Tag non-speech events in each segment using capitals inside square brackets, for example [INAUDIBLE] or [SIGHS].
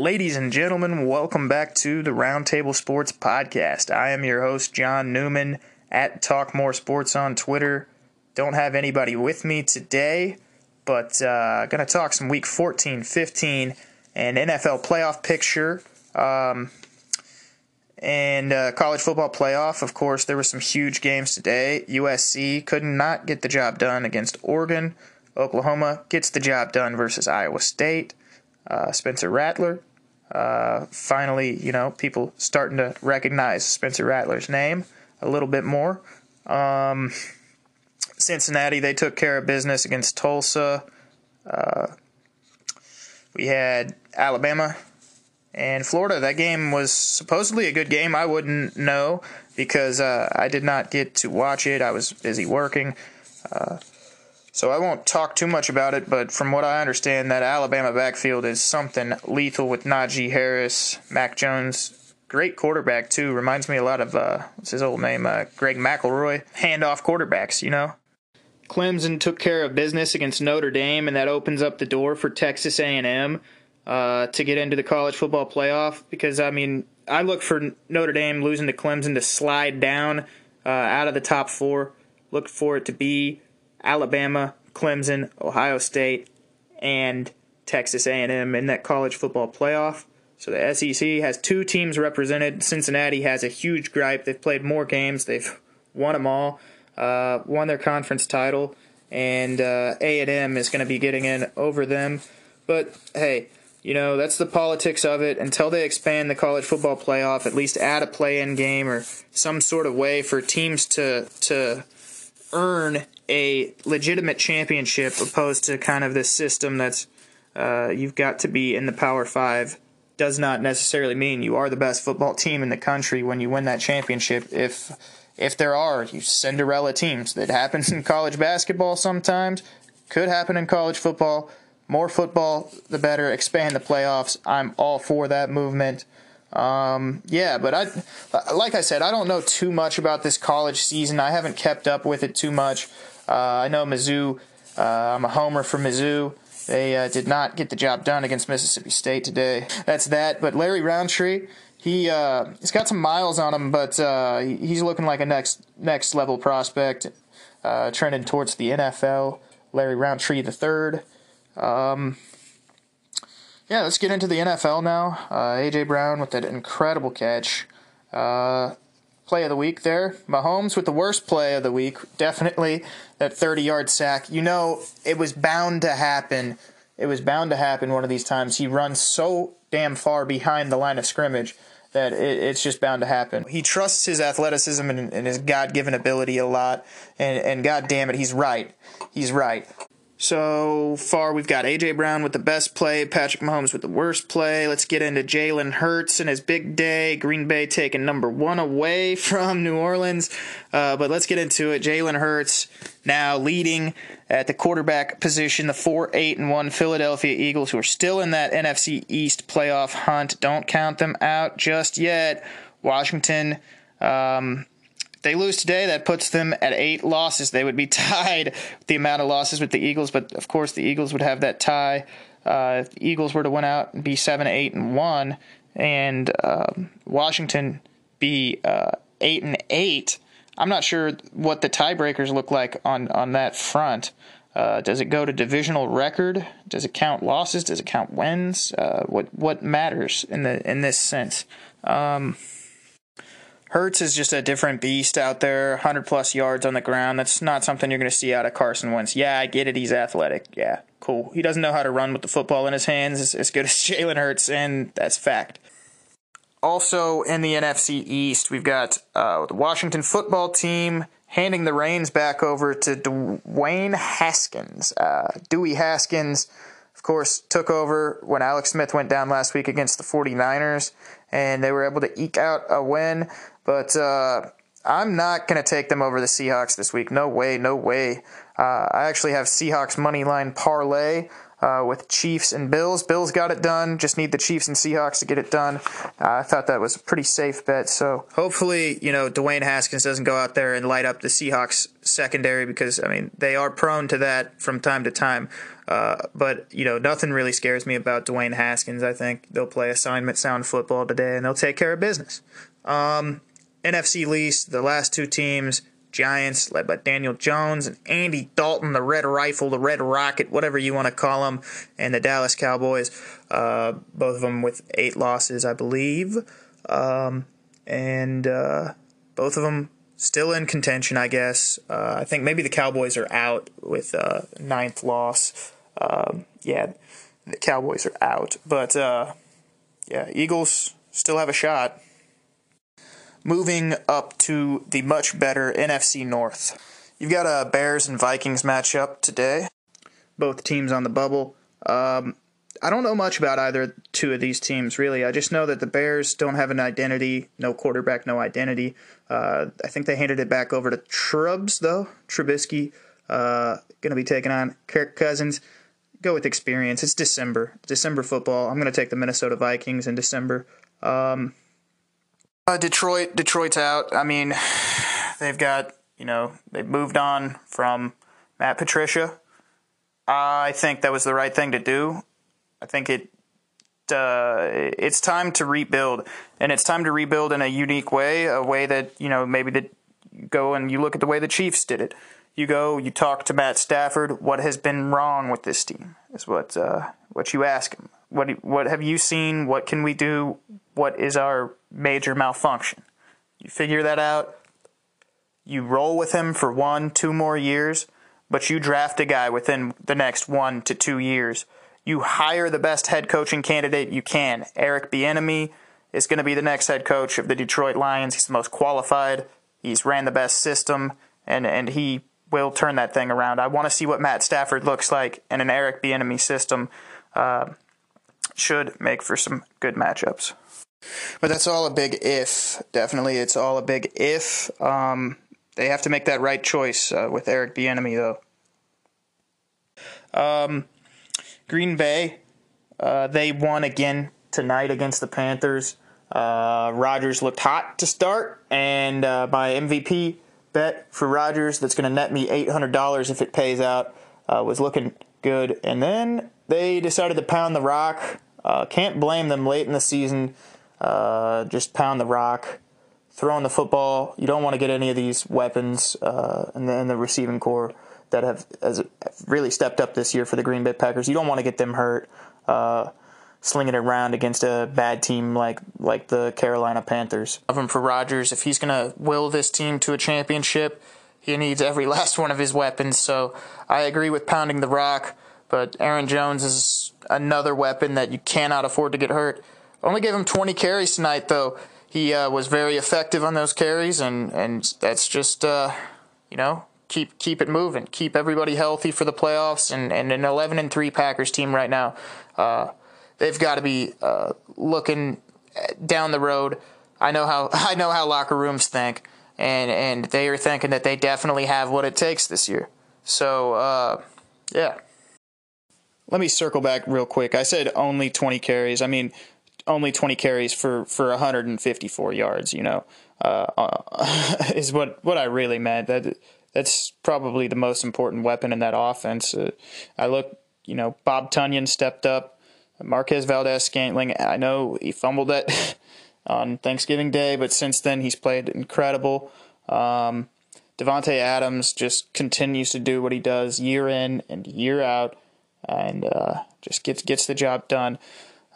Ladies and gentlemen, welcome back to the Roundtable Sports Podcast. I am your host, John Newman, at Talk More Sports on Twitter. Don't have anybody with me today, but uh, going to talk some Week 14, 15, and NFL playoff picture. Um, and uh, college football playoff, of course, there were some huge games today. USC could not get the job done against Oregon. Oklahoma gets the job done versus Iowa State. Uh, Spencer Rattler, uh, finally, you know, people starting to recognize Spencer Rattler's name a little bit more. Um, Cincinnati, they took care of business against Tulsa. Uh, we had Alabama and Florida. That game was supposedly a good game. I wouldn't know because uh, I did not get to watch it. I was busy working. Uh, so I won't talk too much about it, but from what I understand, that Alabama backfield is something lethal with Najee Harris, Mac Jones, great quarterback too. Reminds me a lot of uh, what's his old name, uh, Greg McElroy. Handoff quarterbacks, you know. Clemson took care of business against Notre Dame, and that opens up the door for Texas A&M uh, to get into the college football playoff. Because I mean, I look for Notre Dame losing to Clemson to slide down uh, out of the top four. Look for it to be Alabama, Clemson, Ohio State, and Texas A&M in that college football playoff. So the SEC has two teams represented. Cincinnati has a huge gripe. They've played more games. They've won them all uh, won their conference title, and uh, A&M is going to be getting in over them. But hey, you know that's the politics of it. Until they expand the college football playoff, at least add a play-in game or some sort of way for teams to to earn a legitimate championship, opposed to kind of this system that's uh, you've got to be in the Power Five. Does not necessarily mean you are the best football team in the country when you win that championship. If if there are you Cinderella teams that happens in college basketball sometimes, could happen in college football. More football, the better. Expand the playoffs. I'm all for that movement. Um, yeah, but I, like I said, I don't know too much about this college season. I haven't kept up with it too much. Uh, I know Mizzou. Uh, I'm a homer for Mizzou. They uh, did not get the job done against Mississippi State today. That's that. But Larry Rountree, he uh, he's got some miles on him, but uh, he's looking like a next next level prospect, uh, trending towards the NFL. Larry Rountree the third. Um, yeah, let's get into the NFL now. AJ Brown with that incredible catch. Play of the week there. Mahomes with the worst play of the week. Definitely that 30 yard sack. You know, it was bound to happen. It was bound to happen one of these times. He runs so damn far behind the line of scrimmage that it, it's just bound to happen. He trusts his athleticism and, and his God given ability a lot, and, and God damn it, he's right. He's right. So far, we've got A.J. Brown with the best play, Patrick Mahomes with the worst play. Let's get into Jalen Hurts and his big day. Green Bay taking number one away [LAUGHS] from New Orleans. Uh, but let's get into it. Jalen Hurts now leading at the quarterback position, the 4 8 and 1 Philadelphia Eagles, who are still in that NFC East playoff hunt. Don't count them out just yet. Washington. Um, they lose today, that puts them at eight losses. They would be [LAUGHS] tied the amount of losses with the Eagles, but of course the Eagles would have that tie. Uh, if the Eagles were to win out and be seven, eight, and one, and um, Washington be uh, eight and eight, I'm not sure what the tiebreakers look like on on that front. Uh, does it go to divisional record? Does it count losses? Does it count wins? Uh, what what matters in the in this sense? Um, Hurts is just a different beast out there, 100 plus yards on the ground. That's not something you're going to see out of Carson Wentz. Yeah, I get it. He's athletic. Yeah, cool. He doesn't know how to run with the football in his hands as, as good as [LAUGHS] Jalen Hurts, and that's fact. Also in the NFC East, we've got uh, the Washington football team handing the reins back over to Dwayne Haskins. Uh, Dewey Haskins, of course, took over when Alex Smith went down last week against the 49ers, and they were able to eke out a win. But uh, I'm not going to take them over the Seahawks this week. No way, no way. Uh, I actually have Seahawks money line parlay uh, with Chiefs and Bills. Bills got it done. Just need the Chiefs and Seahawks to get it done. Uh, I thought that was a pretty safe bet. So hopefully, you know, Dwayne Haskins doesn't go out there and light up the Seahawks secondary because I mean they are prone to that from time to time. Uh, but you know, nothing really scares me about Dwayne Haskins. I think they'll play assignment sound football today and they'll take care of business. Um, NFC least, the last two teams. Giants, led by Daniel Jones and Andy Dalton, the Red Rifle, the Red Rocket, whatever you want to call them, and the Dallas Cowboys, uh, both of them with eight losses, I believe, um, and uh, both of them still in contention, I guess. Uh, I think maybe the Cowboys are out with uh, ninth loss. Um, yeah, the Cowboys are out, but uh, yeah, Eagles still have a shot. Moving up to the much better NFC North. You've got a Bears and Vikings matchup today. Both teams on the bubble. Um, I don't know much about either two of these teams, really. I just know that the Bears don't have an identity, no quarterback, no identity. Uh, I think they handed it back over to Trubs, though. Trubisky uh, going to be taking on Kirk Cousins. Go with experience. It's December. December football. I'm going to take the Minnesota Vikings in December. Um, uh, Detroit, Detroit's out. I mean, [SIGHS] they've got you know they've moved on from Matt Patricia. I think that was the right thing to do. I think it uh, it's time to rebuild, and it's time to rebuild in a unique way, a way that you know maybe that go and you look at the way the Chiefs did it. You go, you talk to Matt Stafford. What has been wrong with this team? Is what uh, what you ask him. What what have you seen? What can we do? What is our major malfunction? You figure that out. You roll with him for one, two more years, but you draft a guy within the next one to two years. You hire the best head coaching candidate you can. Eric Bieniemy is going to be the next head coach of the Detroit Lions. He's the most qualified. He's ran the best system, and and he will turn that thing around. I want to see what Matt Stafford looks like in an Eric Bieniemy system. Uh, should make for some good matchups. But that's all a big if. Definitely, it's all a big if. Um, they have to make that right choice uh, with Eric Bieniemy, though. Um, Green Bay, uh, they won again tonight against the Panthers. Uh, Rodgers looked hot to start, and uh, my MVP bet for Rodgers that's going to net me $800 if it pays out uh, was looking good. And then they decided to pound the rock. Uh, can't blame them late in the season. Uh, just pound the rock, throwing the football. You don't want to get any of these weapons uh, in, the, in the receiving corps that have, really stepped up this year for the Green Bay Packers. You don't want to get them hurt, uh, slinging it around against a bad team like like the Carolina Panthers. Of him for Rodgers, if he's going to will this team to a championship, he needs every [LAUGHS] last one of his weapons. So I agree with pounding the rock, but Aaron Jones is another weapon that you cannot afford to get hurt. Only gave him 20 carries tonight, though. He uh, was very effective on those carries, and, and that's just, uh, you know, keep keep it moving, keep everybody healthy for the playoffs, and, and an 11 and 3 Packers team right now. Uh, they've got to be uh, looking down the road. I know how [LAUGHS] I know how locker rooms think, and and they are thinking that they definitely have what it takes this year. So uh, yeah. Let me circle back real quick. I said only 20 carries. I mean, only 20 carries for, for 154 yards, you know, uh, [LAUGHS] is what, what I really meant. That That's probably the most important weapon in that offense. Uh, I look, you know, Bob Tonyan stepped up. Marquez Valdes-Scantling, I know he fumbled that [LAUGHS] on Thanksgiving Day, but since then he's played incredible. Um, Davante Adams just continues to do what he does year in and year out, and uh, just gets gets the job done.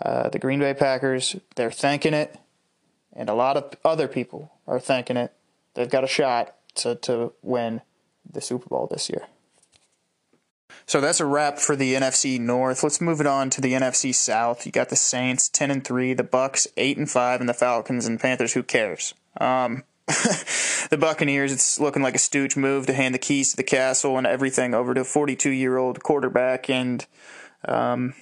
Uh, the Green Bay Packers, they're thanking it, and a lot of other people are thanking it. They've got a shot to, to win the Super Bowl this year. So that's a wrap for the NFC North. Let's move it on to the NFC South. You got the Saints ten and three, the Bucks eight and five, and the Falcons and Panthers. Who cares? Um, [LAUGHS] the Buccaneers. It's looking like a stooge move to hand the keys to the castle and everything over to a 42 year old quarterback, and um,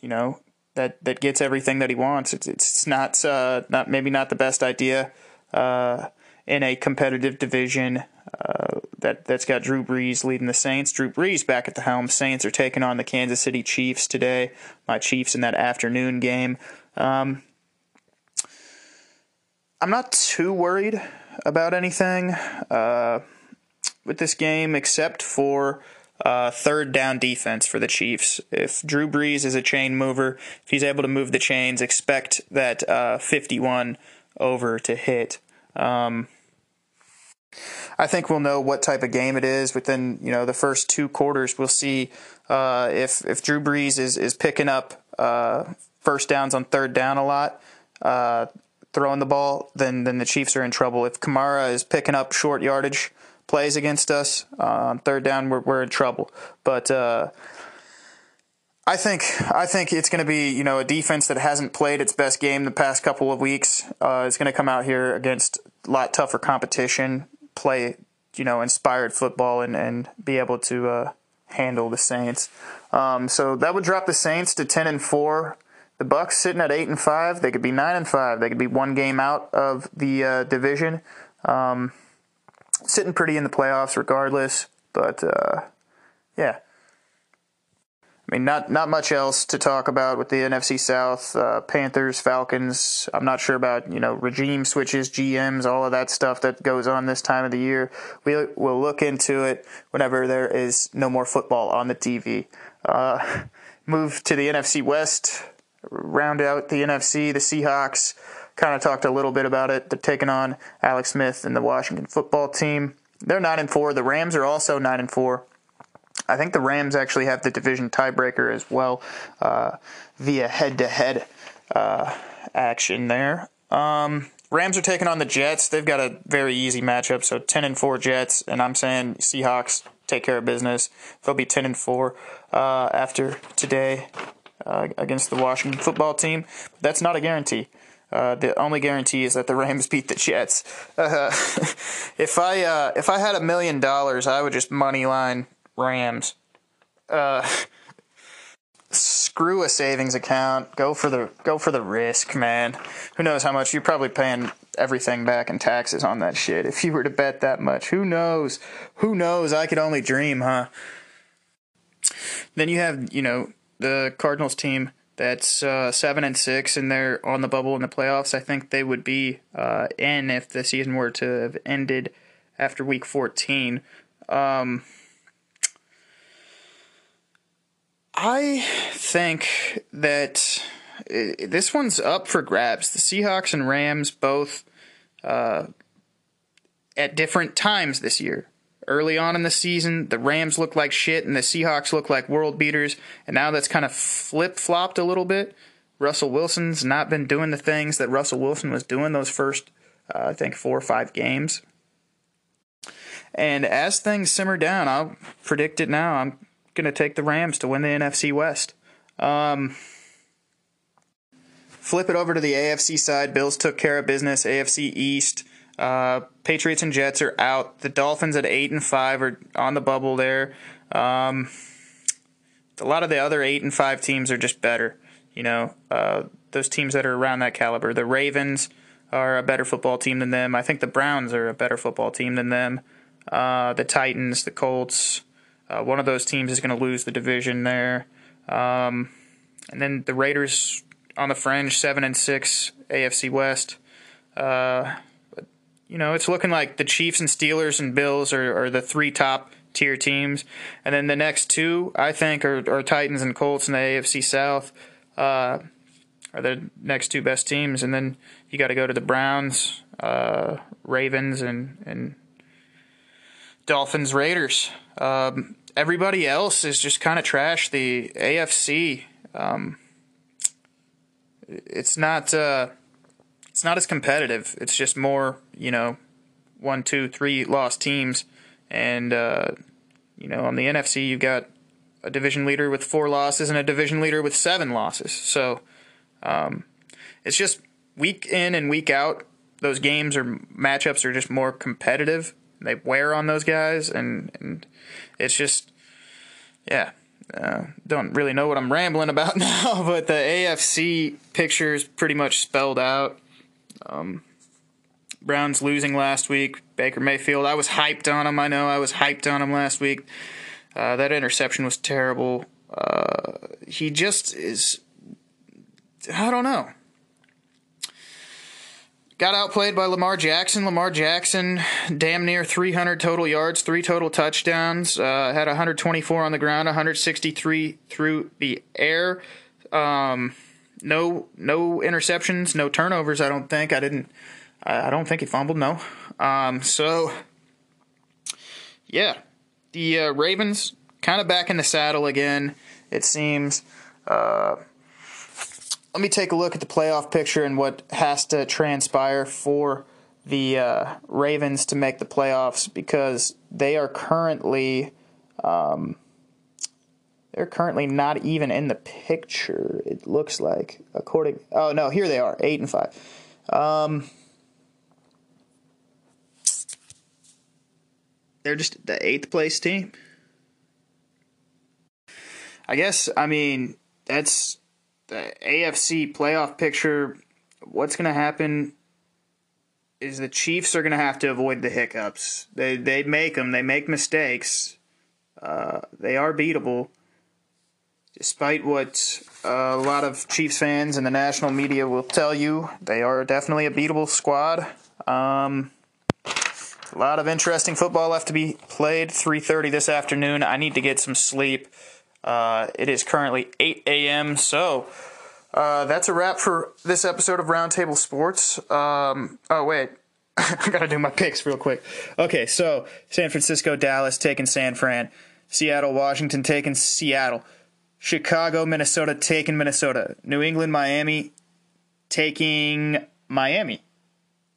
you know that that gets everything that he wants. It's it's not uh, not maybe not the best idea uh, in a competitive division uh, that that's got Drew Brees leading the Saints. Drew Brees back at the helm. Saints are taking on the Kansas City Chiefs today. My Chiefs in that afternoon game. Um, I'm not too worried about anything uh, with this game except for uh, third down defense for the Chiefs. If Drew Brees is a chain mover, if he's able to move the chains, expect that uh, 51 over to hit. Um, I think we'll know what type of game it is within you know the first two quarters. We'll see uh, if if Drew Brees is is picking up uh, first downs on third down a lot. Uh, throwing the ball, then then the Chiefs are in trouble. If Kamara is picking up short yardage plays against us uh, on third down, we're we're in trouble. But uh, I think I think it's going to be you know a defense that hasn't played its best game the past couple of weeks uh, is going to come out here against a lot tougher competition, play you know inspired football, and and be able to uh, handle the Saints. Um, so that would drop the Saints to ten and four. The Bucks sitting at eight and five. They could be nine and five. They could be one game out of the uh, division. Um, sitting pretty in the playoffs, regardless. But uh, yeah, I mean, not not much else to talk about with the NFC South. Uh, Panthers, Falcons. I'm not sure about you know regime switches, GMs, all of that stuff that goes on this time of the year. We will look into it whenever there is no more football on the TV. Uh, move to the NFC West round out the NFC. The Seahawks kind of talked a little bit about it. They're taking on Alex Smith and the Washington football team. They're nine and four. The Rams are also nine and four. I think the Rams actually have the division tiebreaker as well uh, via head-to-head uh, action there. Um, Rams are taking on the Jets. They've got a very easy matchup, so ten and four Jets, and I'm saying Seahawks take care of business. They'll be ten and four uh, after today uh, against the Washington football team. That's not a guarantee. Uh, the only guarantee is that the [LAUGHS] Rams beat the Jets. Uh, [LAUGHS] if I uh, if I had a million dollars, I would just money line Rams. Uh, screw a savings account. Go for the go for the risk, man. Who knows how much you're probably paying everything back in taxes on that shit if you were to bet that much. Who knows? Who knows? I could only dream, huh? Then you have, you know, the Cardinals team that's uh, seven and six, and they're on the bubble in the playoffs. I think they would be uh, in if the season were to have ended after Week 14. Um, I think that uh, this one's up for grabs. The Seahawks and Rams both uh, at different times this year early on in the season, the Rams looked like shit and the Seahawks looked like world beaters, and now that's kind of flip flopped a little bit. Russell Wilson's not been doing the things that Russell Wilson was doing those first, uh, I think, four or five games. And as things simmer down, I'll predict it now. I'm going to take the Rams to win the NFC West. Um, flip it over to the AFC side. Bills took care of business. AFC East. Uh, Patriots and Jets are out. The Dolphins at eight and five are on the bubble there. Um, a lot of the other eight and five teams are just better. You know, uh, those teams that are around that caliber. The Ravens are a better football team than them. I think the Browns are a better football team than them. Uh, the Titans, the Colts. Uh, one of those teams is going to lose the division there. Um, and then the Raiders on the fringe, seven and six, AFC West. Uh, you know, it's looking like the Chiefs and Steelers and Bills are, are the three top tier teams, and then the next two I think are, are Titans and Colts in the AFC South. Uh, are the next two best teams, and then you got to go to the Browns, uh, Ravens, and and Dolphins, Raiders. Um, everybody else is just kind of trash. The AFC, um, it's not. Uh, it's not as competitive. It's just more, you know, one, two, three lost teams, and uh, you know, on the NFC you've got a division leader with four losses and a division leader with seven losses. So um, it's just week in and week out. Those games or matchups are just more competitive. They wear on those guys, and and it's just yeah. Uh, don't really know what I'm rambling about [LAUGHS] now, but the AFC picture is pretty much spelled out. Um, Browns losing last week. Baker Mayfield, I was hyped on him. I know I was hyped on him last week. Uh, that interception was terrible. Uh, he just is. I don't know. Got outplayed by Lamar Jackson. Lamar Jackson, damn near 300 total yards, three total touchdowns. Uh, had 124 on the ground, 163 through the air. Um, no, no interceptions, no turnovers. I don't think. I didn't. I don't think he fumbled. No. Um, so, yeah, the uh, Ravens kind of back in the saddle again. It seems. Uh, let me take a look at the playoff picture and what has to transpire for the uh, Ravens to make the playoffs because they are currently um, they're currently not even in the picture. It looks like according. Oh no, here they are, eight and five. Um, they're just the eighth place team. I guess. I mean, that's the AFC playoff picture, what's going to happen is the Chiefs are going to have to avoid the hiccups. They they make them. They make mistakes. Uh, they are beatable, despite what a lot of Chiefs fans and the national media will tell you. They are definitely a beatable squad. Um, a lot of interesting football left to be played. 3:30 this afternoon. I need to get some sleep. Uh, it is currently 8 a.m. So uh, that's a wrap for this episode of Roundtable Sports. Um, oh wait, [LAUGHS] I gotta do my picks real quick. Okay, so San Francisco, Dallas taking San Fran, Seattle, Washington taking Seattle, Chicago, Minnesota taking Minnesota, New England, Miami taking Miami,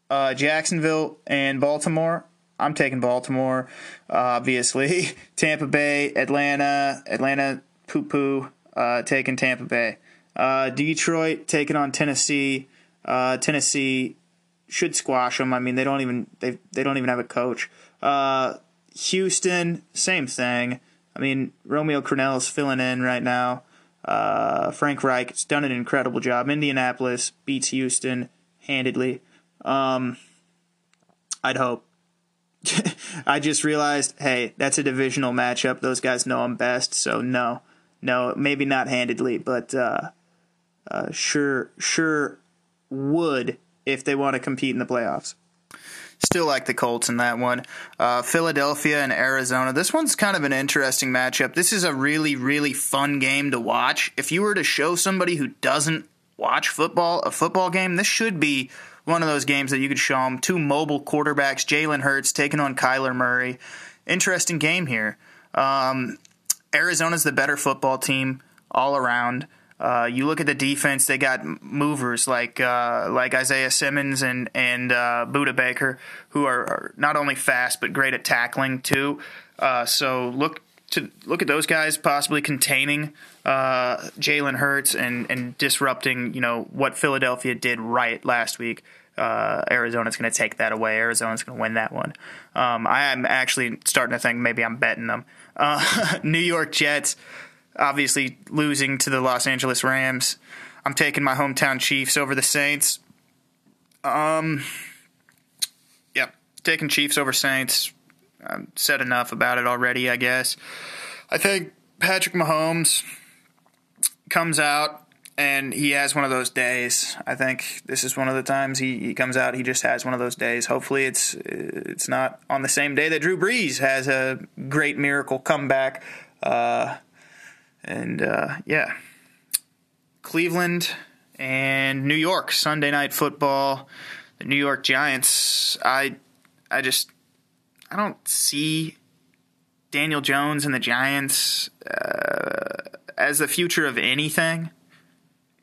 uh, Jacksonville and Baltimore I'm taking Baltimore, obviously. [LAUGHS] Tampa Bay, Atlanta, Atlanta, poo poo, uh, taking Tampa Bay. Uh, Detroit taking on Tennessee. Uh, Tennessee should squash them. I mean, they don't even they they don't even have a coach. Uh, Houston, same thing. I mean, Romeo Crennel is filling in right now. Uh, Frank Reich has done an incredible job. Indianapolis beats Houston handedly. Um, I'd hope. [LAUGHS] I just realized, hey, that's a divisional matchup. Those guys know I'm best, so no, no, maybe not handedly, but uh, uh, sure, sure would if they want to compete in the playoffs. Still like the Colts in that one. Uh, Philadelphia and Arizona. This one's kind of an interesting matchup. This is a really, really fun game to watch. If you were to show somebody who doesn't watch football a football game, this should be one of those games that you could show them. Two mobile quarterbacks, Jalen Hurts taking on Kyler Murray. Interesting game here. Um, Arizona's the better football team all around. Uh, you look at the defense; they got movers like uh, like Isaiah Simmons and and uh, Budda Baker, who are, are, not only fast but great at tackling too. Uh, so look to look at those guys possibly containing uh, Jalen Hurts and and disrupting you know what Philadelphia did right last week. Arizona's going to take that away. Arizona's going to win that one. Um, I am actually starting to think maybe I'm betting them. [LAUGHS] New York Jets, obviously losing to the Los Angeles Rams. I'm taking my hometown Chiefs over the Saints. Um, yep, taking Chiefs over Saints. I've said enough about it already, I guess. I think Patrick Mahomes comes out and he has one of those days. I think this is one of the times he, he comes out. He just has one of those days. Hopefully, it's it's not on the same day that Drew Brees has a great miracle comeback. Uh, and uh, yeah, Cleveland and New York Sunday night football. The New York Giants. I I just I don't see Daniel Jones and the Giants uh, as the future of anything,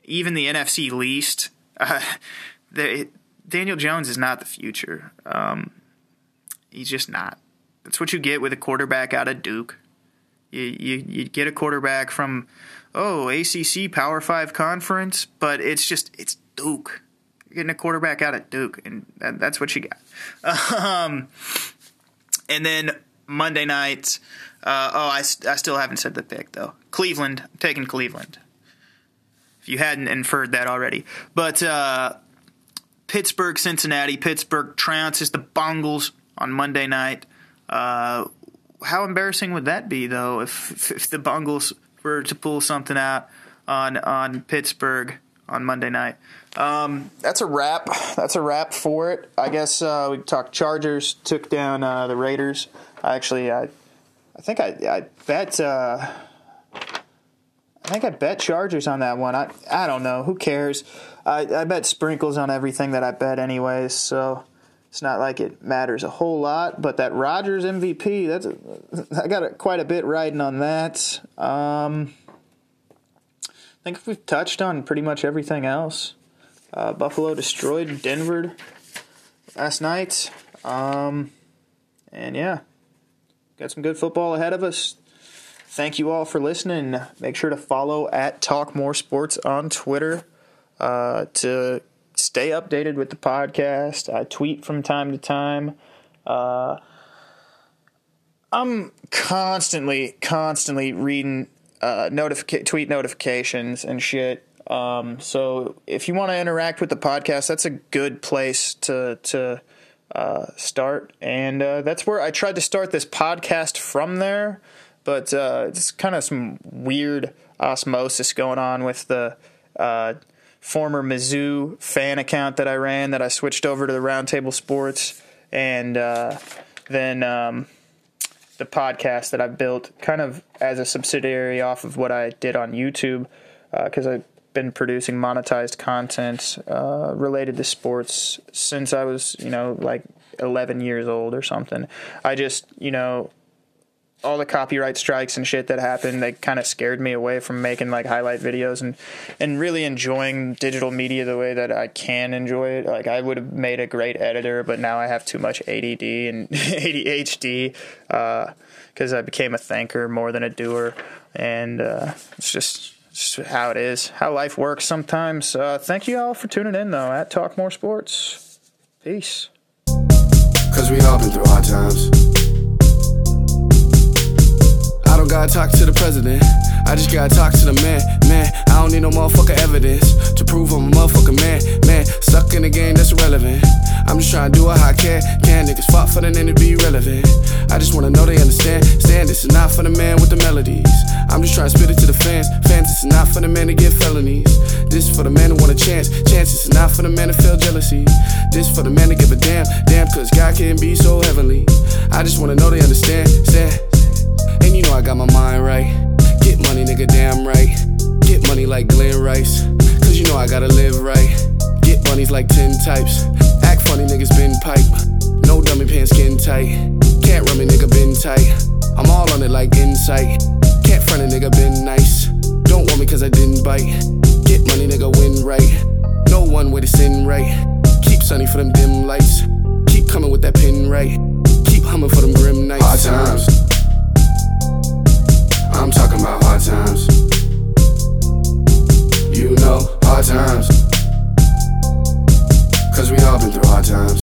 even the NFC least. [LAUGHS] Uh, Daniel Jones is not the future. Um, he's just not. That's what you get with a quarterback out of Duke. You, you you get a quarterback from oh ACC Power Five conference, but it's just it's Duke. You're getting a quarterback out of Duke, and that, that's what you got. [LAUGHS] Um, and then Monday night. Uh, oh, I, I still haven't said the pick though. Cleveland, I'm taking Cleveland. If you hadn't inferred that already, but uh, Pittsburgh, Cincinnati. Pittsburgh trounces the Bungles on Monday night. Uh, how embarrassing would that be, though, if, if the Bungles were to pull something out on on Pittsburgh on Monday night? Um, that's a wrap. That's a wrap for it. I guess uh, we talked Chargers took down uh, the Raiders. I Actually, I, I think I, I bet. Uh, I think I bet Chargers on that one. I I don't know. Who cares? I, I bet sprinkles on everything that I bet anyways. So it's not like it matters a whole lot. But that Rodgers MVP, that's a, I got a, quite a bit riding on that. Um, I think we've touched on pretty much everything else. Uh, Buffalo destroyed Denver last night. Um, and yeah, got some good football ahead of us. Thank you all for listening. Make sure to follow at Talk More Sports on Twitter uh, to stay updated with the podcast. I tweet from time to time. Uh, I'm constantly, constantly reading uh, notific- tweet notifications and shit. Um, so if you want to interact with the podcast, that's a good place to to uh, start. And uh, that's where I tried to start this podcast from there, but uh, it's kind of some weird osmosis going on with the uh, former Mizzou fan account that I ran that I switched over to the Roundtable Sports, and uh, then. Um, the podcast that I built kind of as a subsidiary off of what I did on YouTube because uh, I've been producing monetized content uh, related to sports since I was, you know, like 11 years old or something. I just, you know, all the copyright strikes and shit that happened, they kind of scared me away from making like highlight videos and and really enjoying digital media the way that I can enjoy it. Like I would have made a great editor, but now I have too much ADD and [LAUGHS] ADHD because uh, I became a thinker more than a doer, and uh, it's just. Just how it is, how life works sometimes. Uh, thank you all for tuning in, though, at Talk More Sports. Peace. Cause we all been through hard times don't gotta talk to the president. I just gotta talk to the man, man. I don't need no motherfucker evidence to prove I'm a motherfucker man, man. Stuck in the game that's irrelevant. I'm just trying to do how I can. Can niggas fought for the name to be relevant? I just wanna know they understand. Stand this is not for the man with the melodies. I'm just trying to spit it to the fans. Fans, this is not for the man to get felonies. This is for the man who want a chance. Chances is not for the man to feel jealousy. This for the man to give a damn, damn, cause God can be so heavenly. I just wanna know they understand. Stand. Nigga, damn right. Get money like Glenn Rice. Cause you know I gotta live right. Get money's like 10 types. Act funny, niggas been pipe. No dummy pants skin tight. Can't run me, nigga, been tight. I'm all on it like insight. Can't front a nigga, been nice. Don't want me cause I didn't bite. Get money, nigga, win right. No one way to sin right. Keep sunny for them dim lights. Keep coming with that pin right. Keep humming for them grim nights. Hard times. I'm talking about hard times. You know, hard times. Cause we all been through hard times.